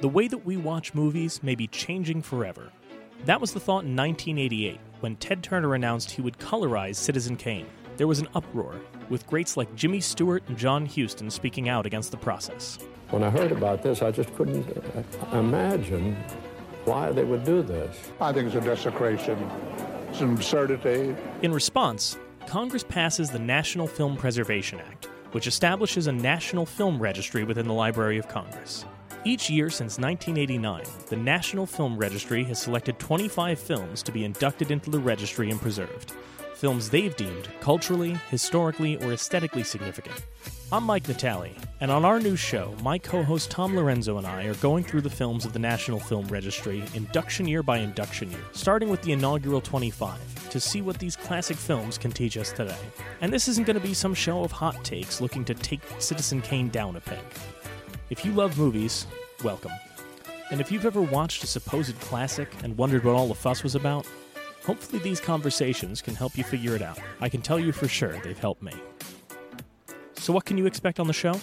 the way that we watch movies may be changing forever. That was the thought in 1988 when Ted Turner announced he would colorize Citizen Kane. There was an uproar, with greats like Jimmy Stewart and John Huston speaking out against the process. When I heard about this, I just couldn't uh, imagine why they would do this. I think it's a desecration. It's an absurdity. In response, Congress passes the National Film Preservation Act, which establishes a national film registry within the Library of Congress. Each year since 1989, the National Film Registry has selected 25 films to be inducted into the registry and preserved. Films they've deemed culturally, historically, or aesthetically significant. I'm Mike Natale, and on our new show, my co host Tom Lorenzo and I are going through the films of the National Film Registry induction year by induction year, starting with the inaugural 25, to see what these classic films can teach us today. And this isn't going to be some show of hot takes looking to take Citizen Kane down a peg. If you love movies, welcome. And if you've ever watched a supposed classic and wondered what all the fuss was about, hopefully these conversations can help you figure it out. I can tell you for sure they've helped me. So, what can you expect on the show?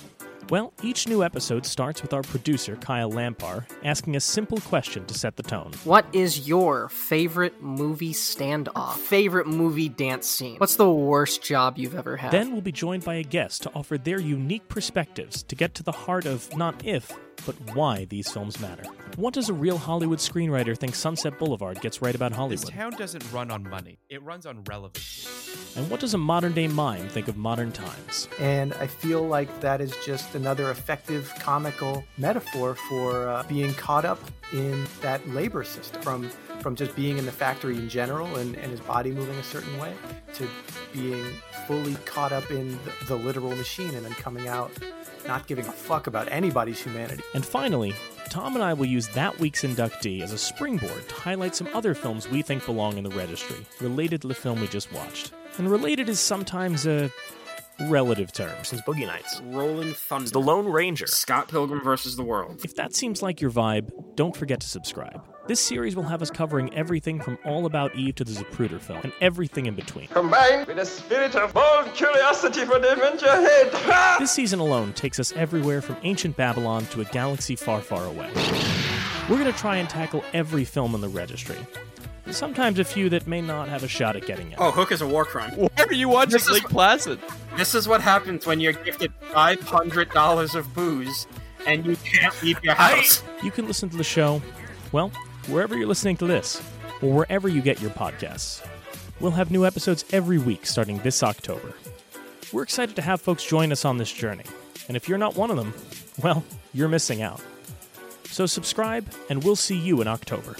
Well, each new episode starts with our producer, Kyle Lampar, asking a simple question to set the tone. What is your favorite movie standoff? Favorite movie dance scene? What's the worst job you've ever had? Then we'll be joined by a guest to offer their unique perspectives to get to the heart of not if, but why these films matter. What does a real Hollywood screenwriter think Sunset Boulevard gets right about Hollywood? This town doesn't run on money, it runs on relevance. And what does a modern day mime think of modern times? And I feel like that is just another effective comical metaphor for uh, being caught up in that labor system from from just being in the factory in general and, and his body moving a certain way to being fully caught up in the, the literal machine and then coming out not giving a fuck about anybody's humanity. And finally, Tom and I will use that week's inductee as a springboard to highlight some other films we think belong in the registry, related to the film we just watched. And related is sometimes a relative terms. Since Boogie Nights, Rolling Thunder, The Lone Ranger. Scott Pilgrim versus the World. If that seems like your vibe, don't forget to subscribe. This series will have us covering everything from All About Eve to the Zapruder film, and everything in between. combined with a spirit of bold curiosity for the adventure ahead. This season alone takes us everywhere from ancient Babylon to a galaxy far, far away. We're going to try and tackle every film in the registry. Sometimes a few that may not have a shot at getting in. Oh, Hook is a war crime. Why are you watching This is- Lake Placid? This is what happens when you're gifted five hundred dollars of booze and you can't leave your house. You can listen to the show, well, wherever you're listening to this, or wherever you get your podcasts. We'll have new episodes every week starting this October. We're excited to have folks join us on this journey, and if you're not one of them, well, you're missing out. So subscribe, and we'll see you in October.